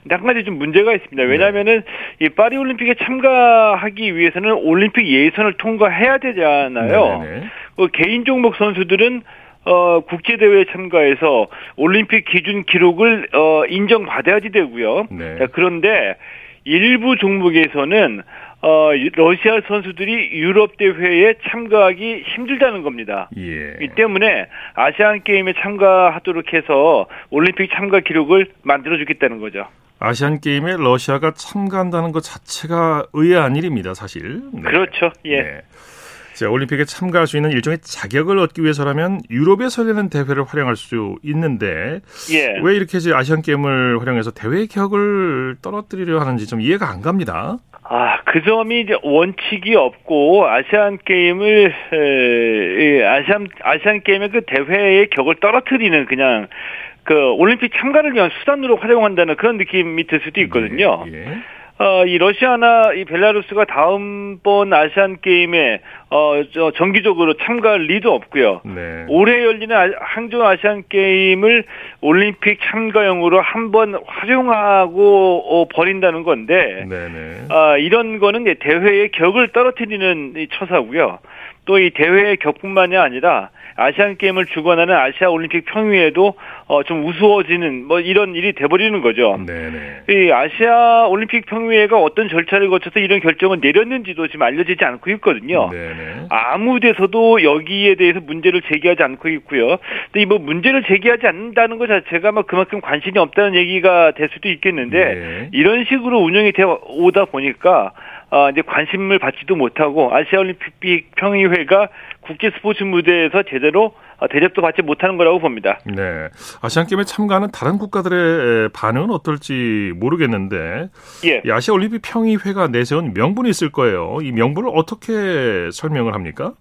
Speaker 6: 한 가지 좀 문제가 있습니다. 왜냐하면은 이 파리 올림픽에 참가하기 위해서는 올림픽 예선을 통과해야 되잖아요.
Speaker 1: 네네.
Speaker 6: 그 개인 종목 선수들은 어, 국제대회에 참가해서 올림픽 기준 기록을, 어, 인정받아야지 되고요.
Speaker 1: 네.
Speaker 6: 자, 그런데 일부 종목에서는, 어, 러시아 선수들이 유럽 대회에 참가하기 힘들다는 겁니다.
Speaker 1: 예.
Speaker 6: 이 때문에 아시안 게임에 참가하도록 해서 올림픽 참가 기록을 만들어 주겠다는 거죠.
Speaker 1: 아시안 게임에 러시아가 참가한다는 것 자체가 의아한 일입니다, 사실. 네.
Speaker 6: 그렇죠. 예.
Speaker 1: 네. 자, 올림픽에 참가할 수 있는 일종의 자격을 얻기 위해서라면 유럽에서 열리는 대회를 활용할 수 있는데
Speaker 6: 예.
Speaker 1: 왜 이렇게 이제 아시안 게임을 활용해서 대회 격을 떨어뜨리려 하는지 좀 이해가 안 갑니다.
Speaker 6: 아, 그 점이 이제 원칙이 없고 아시안 게임을 에, 예, 아시안 아시안 게임의 그 대회의 격을 떨어뜨리는 그냥 그 올림픽 참가를 위한 수단으로 활용한다는 그런 느낌이 들 수도 있거든요.
Speaker 1: 예.
Speaker 6: 어, 이 러시아나 이 벨라루스가 다음번 아시안 게임에 어, 저 정기적으로 참가할 리도 없고요.
Speaker 1: 네.
Speaker 6: 올해 열리는 아- 항저우 아시안 게임을 올림픽 참가용으로 한번 활용하고 어, 버린다는 건데
Speaker 1: 네네.
Speaker 6: 아, 이런 거는 이제 대회의 격을 떨어뜨리는 이 처사고요. 또 이 대회의 격뿐만이 아니라 아시안 게임을 주관하는 아시아 올림픽 평의회도 어, 좀 우스워지는 뭐 이런 일이 돼버리는 거죠.
Speaker 1: 네네.
Speaker 6: 이 아시아 올림픽 평의회가 어떤 절차를 거쳐서 이런 결정을 내렸는지도 지금 알려지지 않고 있거든요.
Speaker 1: 네네.
Speaker 6: 아무 데서도 여기에 대해서 문제를 제기하지 않고 있고요. 근데 이뭐 문제를 제기하지 않는다는 것 자체가 뭐 그만큼 관심이 없다는 얘기가 될 수도 있겠는데
Speaker 1: 네.
Speaker 6: 이런 식으로 운영이 되어 오다 보니까 어, 이제 관심을 받지도 못하고 아시아 올림픽 평의회가 국제 스포츠 무대에서 제대로 어, 대접도 받지 못하는 거라고 봅니다.
Speaker 1: 네. 아시안 게임에 참가하는 다른 국가들의 반응은 어떨지 모르겠는데
Speaker 6: 예.
Speaker 1: 이 아시아 올림픽 평의회가 내세운 명분이 있을 거예요. 이 명분을 어떻게 설명을 합니까?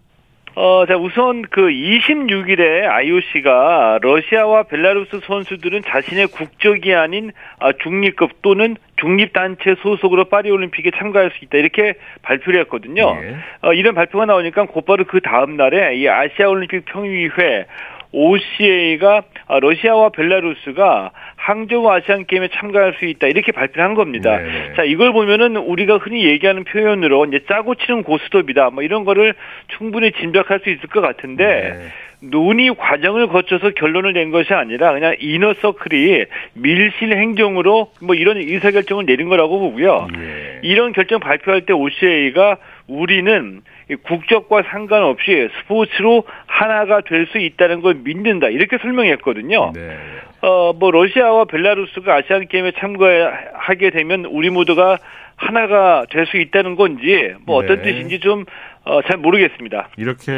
Speaker 6: 어, 자, 우선 그 26일에 IOC가 러시아와 벨라루스 선수들은 자신의 국적이 아닌 아, 중립급 또는 중립단체 소속으로 파리올림픽에 참가할 수 있다. 이렇게 발표를 했거든요.
Speaker 1: 예.
Speaker 6: 어, 이런 발표가 나오니까 곧바로 그 다음날에 이 아시아올림픽 평의회 OCA가 아, 러시아와 벨라루스가 항저우 아시안 게임에 참가할 수 있다 이렇게 발표를 한 겁니다.
Speaker 1: 네네.
Speaker 6: 자 이걸 보면은 우리가 흔히 얘기하는 표현으로 이제 짜고 치는 고스톱이다 뭐 이런 거를 충분히 짐작할 수 있을 것 같은데
Speaker 1: 네.
Speaker 6: 논의 과정을 거쳐서 결론을 낸 것이 아니라 그냥 이너서클이 밀실 행정으로 뭐 이런 의사결정을 내린 거라고 보고요.
Speaker 1: 예.
Speaker 6: 이런 결정 발표할 때 OCA가 우리는 이 국적과 상관없이 스포츠로 하나가 될 수 있다는 걸 믿는다 이렇게 설명했거든요.
Speaker 1: 네.
Speaker 6: 어뭐 러시아와 벨라루스가 아시안 게임에 참가하게 되면 우리 모두가 하나가 될 수 있다는 건지 뭐 어떤
Speaker 1: 네.
Speaker 6: 뜻인지 좀 어, 잘 모르겠습니다.
Speaker 1: 이렇게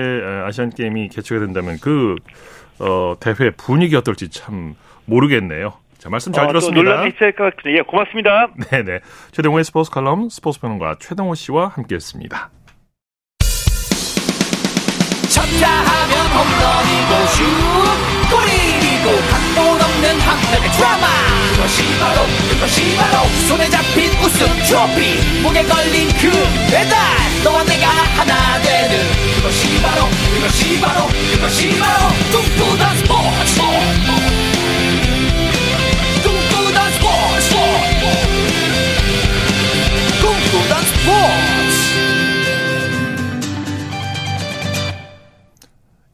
Speaker 1: 아시안 게임이 개최가 된다면 그 어, 대회 분위기 어떨지 참 모르겠네요. 자, 말씀 잘
Speaker 6: 어, 또
Speaker 1: 들었습니다.
Speaker 6: 논란이 있을 것 같은데 예 고맙습니다.
Speaker 1: 네네. 최동호의 스포츠 칼럼 스포츠 평론가 최동호 씨와 함께 했습니다.
Speaker 7: 쳤다 하면 홈런이고 슛 골이고 각본 없는 한편의 드라마 그것이 바로 그것이 바로 손에 잡힌 우승 트로피 목에 걸린 그 배달 너와 내가 하나 되는 그것이 바로 그것이 바로 그것이 바로 꿈꾸던 스포츠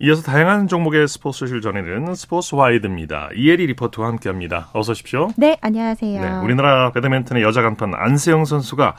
Speaker 1: 이어서 다양한 종목의 스포츠 소식을 전해드리는 스포츠 와이드입니다. 이혜리 리포터와 함께합니다. 어서 오십시오.
Speaker 8: 네, 안녕하세요.
Speaker 1: 네, 우리나라 배드민턴의 여자 간판 안세영 선수가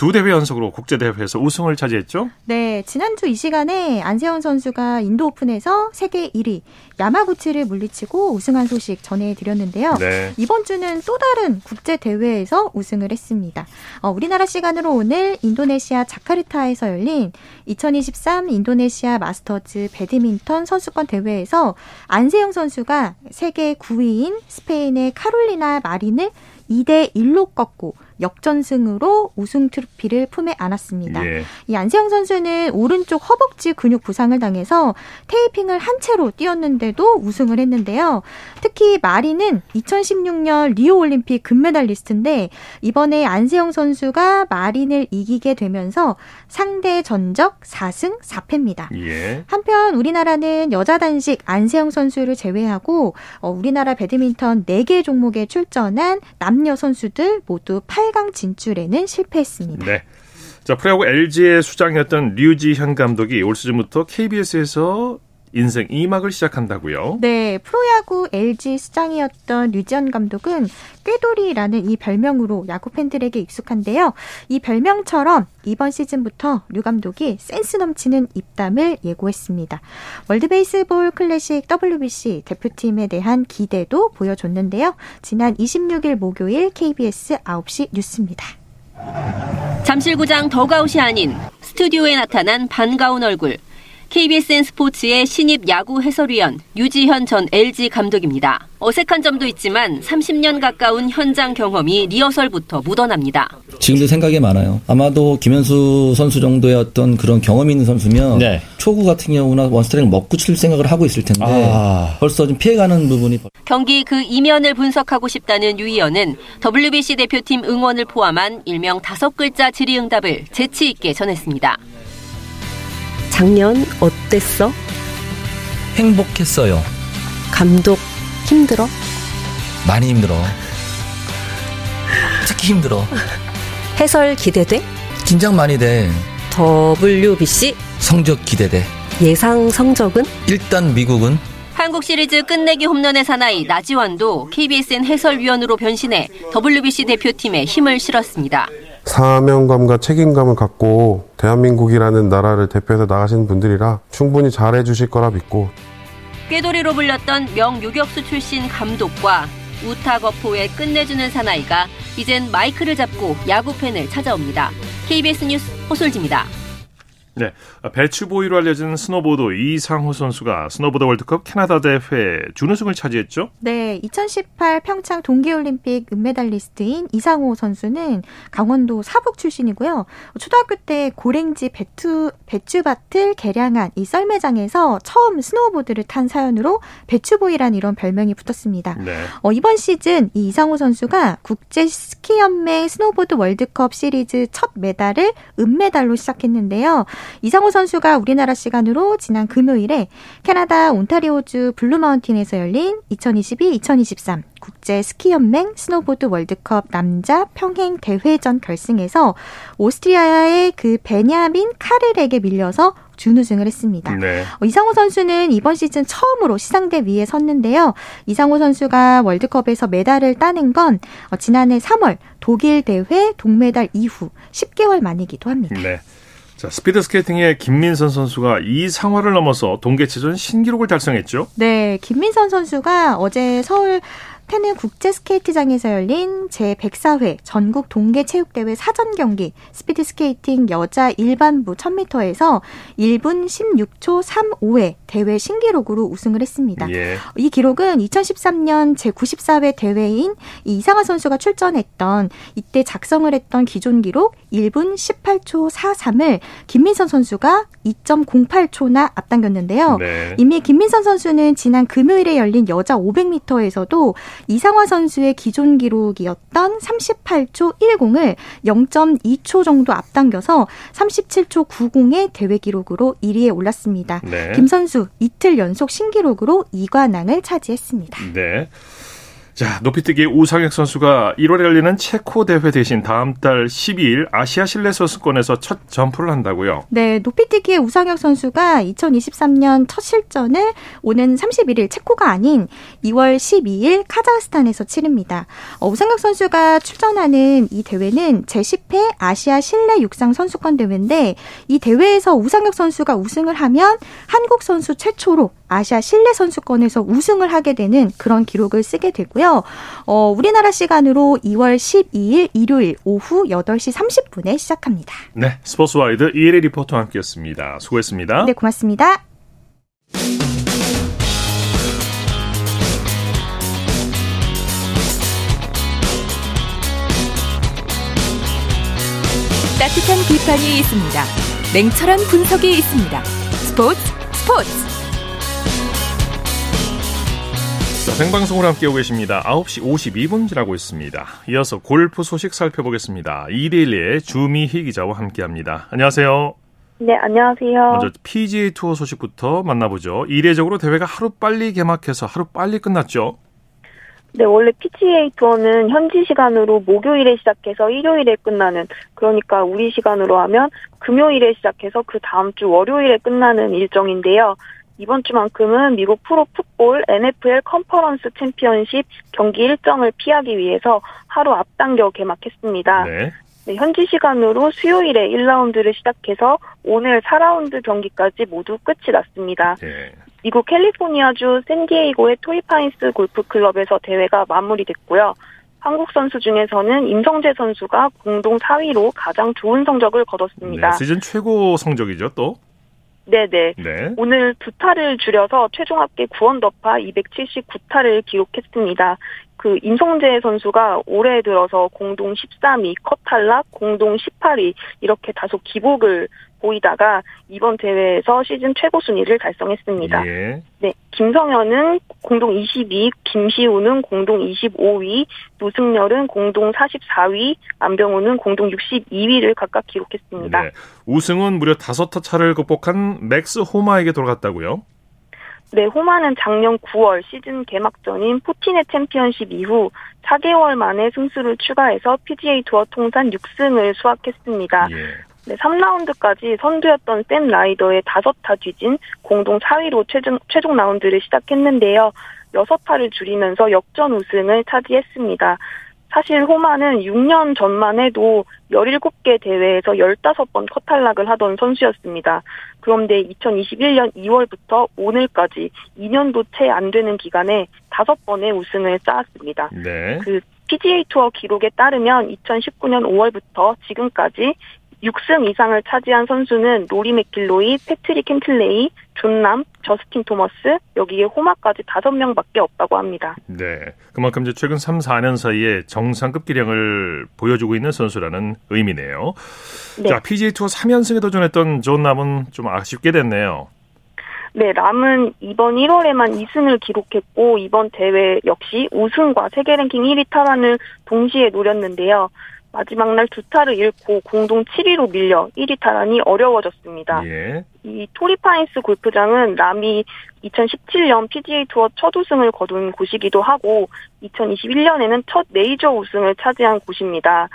Speaker 1: 두 대회 연속으로 국제 대회에서 우승을 차지했죠?
Speaker 8: 네, 지난주 이 시간에 안세영 선수가 인도 오픈에서 세계 1위 야마구치를 물리치고 우승한 소식 전해 드렸는데요.
Speaker 1: 네.
Speaker 8: 이번 주는 또 다른 국제 대회에서 우승을 했습니다. 어, 우리나라 시간으로 오늘 인도네시아 자카르타에서 열린 2023 인도네시아 마스터즈 배드민턴 선수권 대회에서 안세영 선수가 세계 9위인 스페인의 카롤리나 마린을 2대 1로 꺾고 역전승으로 우승 트로피를 품에 안았습니다.
Speaker 1: 예.
Speaker 8: 이 안세영 선수는 오른쪽 허벅지 근육 부상을 당해서 테이핑을 한 채로 뛰었는데도 우승을 했는데요. 특히 마리는 2016년 리오 올림픽 금메달리스트인데 이번에 안세영 선수가 마린을 이기게 되면서 상대 전적 4승 4패입니다.
Speaker 1: 예.
Speaker 8: 한편 우리나라는 여자 단식 안세영 선수를 제외하고 어, 우리나라 배드민턴 4개 종목에 출전한 남녀 선수들 모두 8강 진출에는 실패했습니다.
Speaker 1: 네. 자, 프로야구 LG의 수장이었던 류지현 감독이 올 시즌부터 KBS에서 인생 2막을 시작한다고요?
Speaker 8: 네, 프로야구 LG 수장이었던 류지현 감독은 꾀돌이라는 이 별명으로 야구 팬들에게 익숙한데요. 이 별명처럼 이번 시즌부터 류 감독이 센스 넘치는 입담을 예고했습니다. 월드 베이스볼 클래식 WBC 대표팀에 대한 기대도 보여줬는데요. 지난 26일 목요일 KBS 9시 뉴스입니다.
Speaker 9: 잠실구장 덕아웃이 아닌 스튜디오에 나타난 반가운 얼굴. KBSN 스포츠의 신입 야구 해설위원 유지현 전 LG 감독입니다. 어색한 점도 있지만 30년 가까운 현장 경험이 리허설부터 묻어납니다.
Speaker 10: 지금도 생각이 많아요. 아마도 김현수 선수 정도의 어떤 그런 경험 있는 선수면
Speaker 11: 네.
Speaker 10: 초구 같은 경우나 원스트라이크 먹고 칠 생각을 하고 있을 텐데
Speaker 11: 아.
Speaker 10: 벌써 좀 피해가는 부분이
Speaker 9: 경기 그 이면을 분석하고 싶다는 유 의원은 WBC 대표팀 응원을 포함한 일명 다섯 글자 질의응답을 재치 있게 전했습니다.
Speaker 12: 작년 어땠어?
Speaker 10: 행복했어요.
Speaker 12: 감독 힘들어?
Speaker 10: 많이 힘들어. 특히 힘들어.
Speaker 12: 해설 기대돼?
Speaker 10: 긴장 많이 돼.
Speaker 12: WBC
Speaker 10: 성적 기대돼.
Speaker 12: 예상 성적은?
Speaker 10: 일단 미국은
Speaker 9: 한국 시리즈 끝내기 홈런의 사나이 나지완도 KBSN 해설위원으로 변신해 WBC 대표팀에 힘을 실었습니다.
Speaker 13: 사명감과 책임감을 갖고 대한민국이라는 나라를 대표해서 나가시는 분들이라 충분히 잘해 주실 거라 믿고
Speaker 9: 꾀돌이로 불렸던 명유격수 출신 감독과 우타거포의 끝내주는 사나이가 이젠 마이크를 잡고 야구 팬을 찾아옵니다. KBS 뉴스 허솔지입니다.
Speaker 1: 네, 배추보이로 알려진 스노보드 이상호 선수가 스노보드 월드컵 캐나다 대회 준우승을 차지했죠?
Speaker 8: 네, 2018 평창 동계올림픽 은메달리스트인 이상호 선수는 강원도 사북 출신이고요. 초등학교 때 고랭지 배추, 배추밭을 개량한 이 썰매장에서 처음 스노보드를 탄 사연으로 배추보이란 이런 별명이 붙었습니다.
Speaker 1: 네.
Speaker 8: 어, 이번 시즌 이 이상호 선수가 국제 스키연맹 스노보드 월드컵 시리즈 첫 메달을 은메달로 시작했는데요. 이상호 선수가 우리나라 시간으로 지난 금요일에 캐나다 온타리오주 블루마운틴에서 열린 2022-2023 국제 스키연맹 스노보드 월드컵 남자 평행 대회전 결승에서 오스트리아의 그 베냐민 카를에게 밀려서 준우승을 했습니다.
Speaker 1: 네.
Speaker 8: 어, 이상호 선수는 이번 시즌 처음으로 시상대 위에 섰는데요. 이상호 선수가 월드컵에서 메달을 따낸 건 어, 지난해 3월 독일 대회 동메달 이후 10개월 만이기도 합니다.
Speaker 1: 네. 자, 스피드 스케이팅의 김민선 선수가 이상화를 넘어서 동계 체전 신기록을 달성했죠.
Speaker 8: 네, 김민선 선수가 어제 서울 태릉 국제 스케이트장에서 열린 제104회 전국 동계 체육대회 사전 경기 스피드 스케이팅 여자 일반부 1000m에서 1분 16초 35의 대회 신기록으로 우승을 했습니다.
Speaker 1: 예.
Speaker 8: 이 기록은 2013년 제94회 대회인 이 이상하 선수가 출전했던 이때 작성을 했던 기존 기록 1분 18초 43을 김민선 선수가 2.08초나 앞당겼는데요.
Speaker 1: 네.
Speaker 8: 이미 김민선 선수는 지난 금요일에 열린 여자 500m에서도 이상화 선수의 기존 기록이었던 38초 10을 0.2초 정도 앞당겨서 37초 90의 대회 기록으로 1위에 올랐습니다.
Speaker 1: 네.
Speaker 8: 김 선수 이틀 연속 신기록으로 2관왕을 차지했습니다.
Speaker 1: 네. 자, 높이뛰기 우상혁 선수가 1월에 열리는 체코 대회 대신 다음 달 12일 아시아 실내 선수권에서 첫 점프를 한다고요.
Speaker 8: 네, 높이뛰기의 우상혁 선수가 2023년 첫 실전을 오는 31일 체코가 아닌 2월 12일 카자흐스탄에서 치릅니다. 어, 우상혁 선수가 출전하는 이 대회는 제10회 아시아 실내 육상 선수권 대회인데 이 대회에서 우상혁 선수가 우승을 하면 한국 선수 최초로 아시아 실내 선수권에서 우승을 하게 되는 그런 기록을 쓰게 되고 요. 어, 우리나라 시간으로 2월 12일 일요일 오후 8시 30분에 시작합니다.
Speaker 1: 네, 스포츠와이드 이혜리 리포터와 함께했습니다. 수고했습니다.
Speaker 8: 네, 고맙습니다.
Speaker 4: 따뜻한 비판이 있습니다. 냉철한 분석이 있습니다. 스포츠 스포츠
Speaker 1: 자, 생방송으로 함께하고 계십니다. 9시 52분 지나고 있습니다. 이어서 골프 소식 살펴보겠습니다. 이데일리의 주미희 기자와 함께합니다. 안녕하세요.
Speaker 11: 네, 안녕하세요.
Speaker 1: 먼저 PGA 투어 소식부터 만나보죠. 이례적으로 대회가 하루 빨리 개막해서 하루 빨리 끝났죠.
Speaker 11: 네, 원래 PGA 투어는 현지 시간으로 목요일에 시작해서 일요일에 끝나는, 그러니까 우리 시간으로 하면 금요일에 시작해서 그 다음 주 월요일에 끝나는 일정인데요. 이번 주만큼은 미국 프로 풋볼 NFL 컨퍼런스 챔피언십 경기 일정을 피하기 위해서 하루 앞당겨 개막했습니다.
Speaker 1: 네.
Speaker 11: 네, 현지 시간으로 수요일에 1라운드를 시작해서 오늘 4라운드 경기까지 모두 끝이 났습니다.
Speaker 1: 네.
Speaker 11: 미국 캘리포니아주 샌디에이고의 토이파인스 골프클럽에서 대회가 마무리됐고요. 한국 선수 중에서는 임성재 선수가 공동 4위로 가장 좋은 성적을 거뒀습니다.
Speaker 1: 네, 시즌 최고 성적이죠, 또.
Speaker 11: 네네.
Speaker 1: 네.
Speaker 11: 오늘 두 타를 줄여서 최종 합계 9언더파 279타를 기록했습니다. 그 임성재 선수가 올해 들어서 공동 13위, 컷 탈락, 공동 18위 이렇게 다소 기복을 보이다가 이번 대회에서 시즌 최고 순위를 달성했습니다.
Speaker 1: 예.
Speaker 11: 네, 김성현은 공동 22, 김시우는 공동 25위, 노승열은 공동 44위, 안병훈은 공동 62위를 각각 기록했습니다.
Speaker 1: 네. 우승은 무려 다섯 타 차를 극복한 맥스 호마에게 돌아갔다고요?
Speaker 11: 네, 호마는 작년 9월 시즌 개막전인 포티넷 챔피언십 이후 4개월 만에 승수를 추가해서 PGA 투어 통산 6승을 수확했습니다.
Speaker 1: 예.
Speaker 11: 네, 3라운드까지 선두였던 샘 라이더에 5타 뒤진 공동 4위로 최종, 최종 라운드를 시작했는데요. 6타를 줄이면서 역전 우승을 차지했습니다. 사실 호마는 6년 전만 해도 17개 대회에서 15번 컷 탈락을 하던 선수였습니다. 그런데 2021년 2월부터 오늘까지 2년도 채 안 되는 기간에 5번의 우승을 쌓았습니다.
Speaker 1: 네.
Speaker 11: 그 PGA 투어 기록에 따르면 2019년 5월부터 지금까지 6승 이상을 차지한 선수는 로리 맥킬로이, 패트릭 캔틀레이, 존 람, 저스틴 토머스, 여기에 호마까지 5명밖에 없다고 합니다.
Speaker 1: 네. 그만큼 이제 최근 3, 4년 사이에 정상급 기량을 보여주고 있는 선수라는 의미네요.
Speaker 11: 네.
Speaker 1: 자, PGA 투어 3연승에 도전했던 존 람은 좀 아쉽게 됐네요.
Speaker 11: 네, 람은 이번 1월에만 2승을 기록했고 이번 대회 역시 우승과 세계 랭킹 1위 탈환을 동시에 노렸는데요. 마지막 날 두 타를 잃고 공동 7위로 밀려 1위 탈환이 어려워졌습니다.
Speaker 1: 예.
Speaker 11: 이 토리파인스 골프장은 람이 2017년 PGA 투어 첫 우승을 거둔 곳이기도 하고 2021년에는 첫 메이저 우승을 차지한 곳입니다.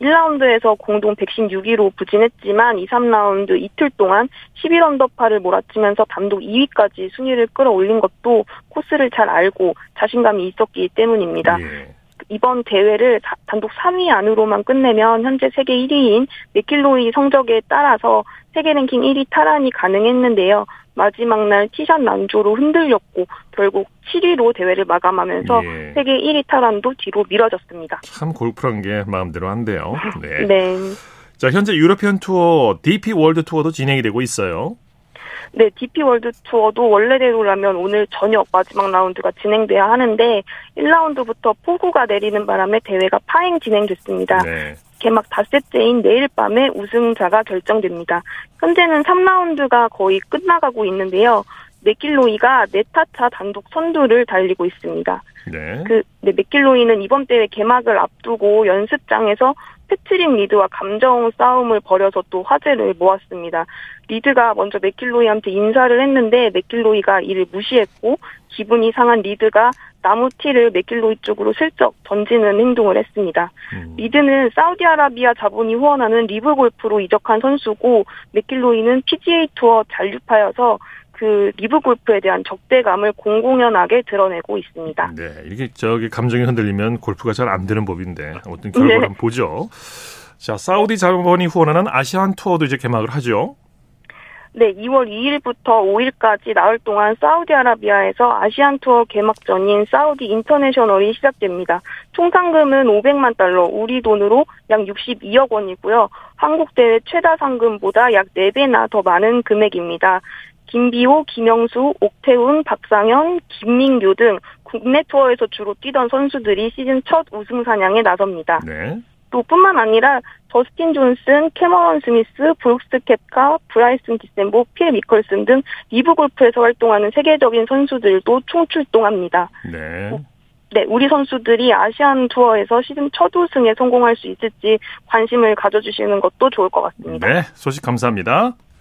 Speaker 11: 1라운드에서 공동 116위로 부진했지만 2, 3라운드 이틀 동안 11언더파를 몰아치면서 단독 2위까지 순위를 끌어올린 것도 코스를 잘 알고 자신감이 있었기 때문입니다.
Speaker 1: 예.
Speaker 11: 이번 대회를 다- 단독 3위 안으로만 끝내면 현재 세계 1위인 맥킬로이 성적에 따라서 세계 랭킹 1위 탈환이 가능했는데요. 마지막 날 티샷 난조로 흔들렸고 결국 7위로 대회를 마감하면서
Speaker 1: 예.
Speaker 11: 세계 1위 탈환도 뒤로 미뤄졌습니다.
Speaker 1: 참 골프란 게 마음대로 안 돼요. 네.
Speaker 11: 네.
Speaker 1: 자, 현재 유러피언 투어, DP 월드 투어도 진행이 되고 있어요.
Speaker 11: 네, DP 월드 투어도 원래대로라면 오늘 저녁 마지막 라운드가 진행돼야 하는데 1라운드부터 폭우가 내리는 바람에 대회가 파행 진행됐습니다.
Speaker 1: 네.
Speaker 11: 개막 닷새째인 내일 밤에 우승자가 결정됩니다. 현재는 3라운드가 거의 끝나가고 있는데요. 맥길로이가 네 타 차 단독 선두를 달리고 있습니다.
Speaker 1: 네.
Speaker 11: 그 네, 맥길로이는 이번 대회 개막을 앞두고 연습장에서 패트릭 리드와 감정 싸움을 벌여서 또 화제를 모았습니다. 리드가 먼저 맥길로이한테 인사를 했는데 맥길로이가 이를 무시했고 기분이 상한 리드가 나무 티를 맥길로이 쪽으로 슬쩍 던지는 행동을 했습니다. 리드는 사우디아라비아 자본이 후원하는 리브 골프로 이적한 선수고 맥길로이는 PGA 투어 잔류파여서 그 리브 골프에 대한 적대감을 공공연하게 드러내고 있습니다.
Speaker 1: 네. 이게 저기 감정이 흔들리면 골프가 잘 안 되는 법인데 아무튼 결과를
Speaker 11: 네.
Speaker 1: 보죠. 자, 사우디 자본이 후원하는 아시안 투어도 이제 개막을 하죠.
Speaker 11: 네, 2월 2일부터 5일까지 나흘 동안 사우디아라비아에서 아시안 투어 개막전인 사우디 인터내셔널이 시작됩니다. 총 상금은 500만 달러, 우리 돈으로 약 62억 원이고요. 한국 대회 최다 상금보다 약 4배나 더 많은 금액입니다. 김비오, 김영수, 옥태훈, 박상현, 김민규 등 국내 투어에서 주로 뛰던 선수들이 시즌 첫 우승 사냥에 나섭니다.
Speaker 1: 네.
Speaker 11: 또 뿐만 아니라 더스틴 존슨, 캐머런 스미스, 브룩스 켑카, 브라이슨 디섐보, 필 미컬슨 등 리브 골프에서 활동하는 세계적인 선수들도 총출동합니다.
Speaker 1: 네.
Speaker 11: 네, 우리 선수들이 아시안 투어에서 시즌 첫 우승에 성공할 수 있을지 관심을 가져주시는 것도 좋을 것 같습니다.
Speaker 1: 네. 소식 감사합니다.